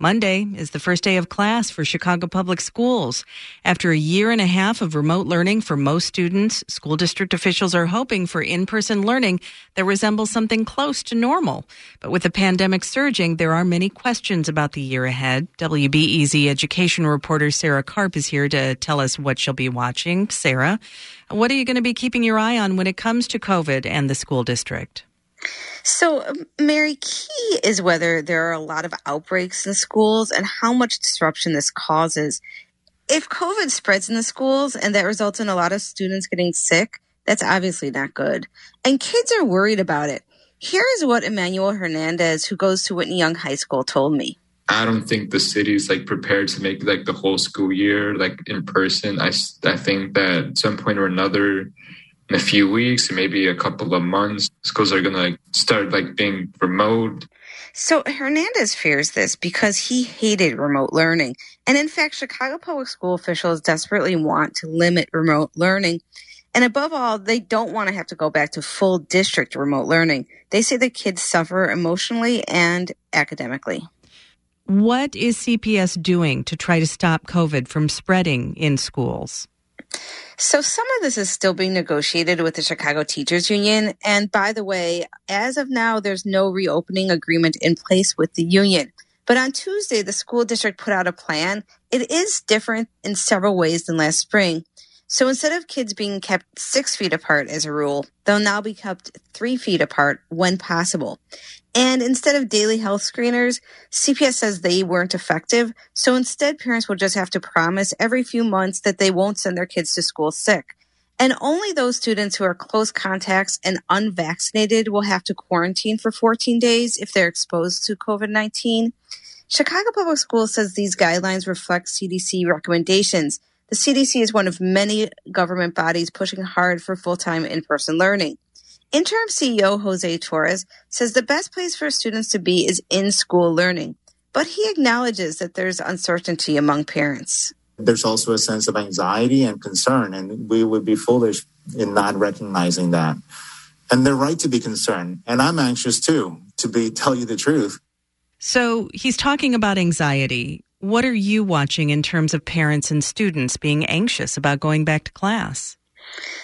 Monday is the first day of class for Chicago Public Schools. After a year and a half of remote learning for most students, school district officials are hoping for in person learning that resembles something close to normal. But with the pandemic surging, there are many questions about the year ahead. WBEZ education reporter Sarah Karp is here to tell us what she'll be watching. Sarah, what are you going to be keeping your eye on when it comes to COVID and the school district? So, um, Mary, key is whether there are a lot of outbreaks in schools and how much disruption this causes. If COVID spreads in the schools and that results in a lot of students getting sick, that's obviously not good. And kids are worried about it. Here is what Emmanuel Hernandez, who goes to Whitney Young High School, told me. I don't think the city's like prepared to make like the whole school year like in person. I, I think that at some point or another, in a few weeks or maybe a couple of months, schools are going to start like being remote. So Hernandez fears this because he hated remote learning. And in fact, Chicago public school officials desperately want to limit remote learning. And above all, they don't want to have to go back to full district remote learning. They say the kids suffer emotionally and academically. What is CPS doing to try to stop COVID from spreading in schools? So some of this is still being negotiated with the Chicago Teachers Union. And by the way, as of now, there's no reopening agreement in place with the union. But on Tuesday, the school district put out a plan. It is different in several ways than last spring. So instead of kids being kept six feet apart as a rule, they'll now be kept three feet apart when possible. And instead of daily health screeners, CPS says they weren't effective. So instead, parents will just have to promise every few months that they won't send their kids to school sick. And only those students who are close contacts and unvaccinated will have to quarantine for 14 days if they're exposed to COVID 19. Chicago Public Schools says these guidelines reflect CDC recommendations. The CDC is one of many government bodies pushing hard for full time in person learning. Interim CEO Jose Torres says the best place for students to be is in school learning, but he acknowledges that there's uncertainty among parents. There's also a sense of anxiety and concern, and we would be foolish in not recognizing that. And they're right to be concerned, and I'm anxious too, to be tell you the truth. So he's talking about anxiety. What are you watching in terms of parents and students being anxious about going back to class?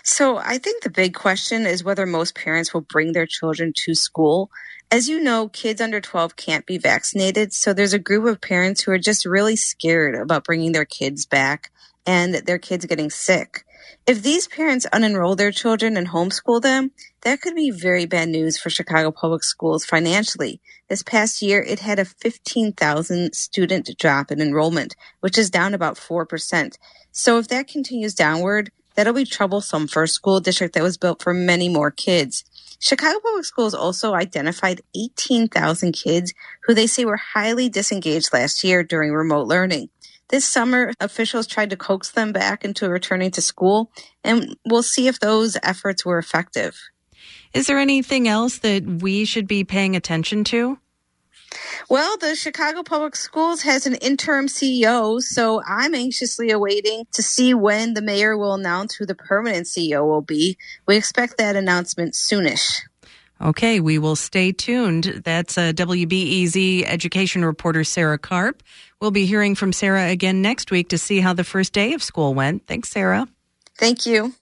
So I think the big question is whether most parents will bring their children to school. As you know, kids under 12 can't be vaccinated. So there's a group of parents who are just really scared about bringing their kids back and their kids getting sick. If these parents unenroll their children and homeschool them, that could be very bad news for Chicago Public Schools financially. This past year, it had a 15,000 student drop in enrollment, which is down about 4%. So if that continues downward, That'll be troublesome for a school district that was built for many more kids. Chicago Public Schools also identified 18,000 kids who they say were highly disengaged last year during remote learning. This summer, officials tried to coax them back into returning to school, and we'll see if those efforts were effective. Is there anything else that we should be paying attention to? Well, the Chicago Public Schools has an interim CEO, so I'm anxiously awaiting to see when the mayor will announce who the permanent CEO will be. We expect that announcement soonish. Okay, we will stay tuned. That's a uh, WBEZ education reporter Sarah Karp. We'll be hearing from Sarah again next week to see how the first day of school went. Thanks, Sarah. Thank you.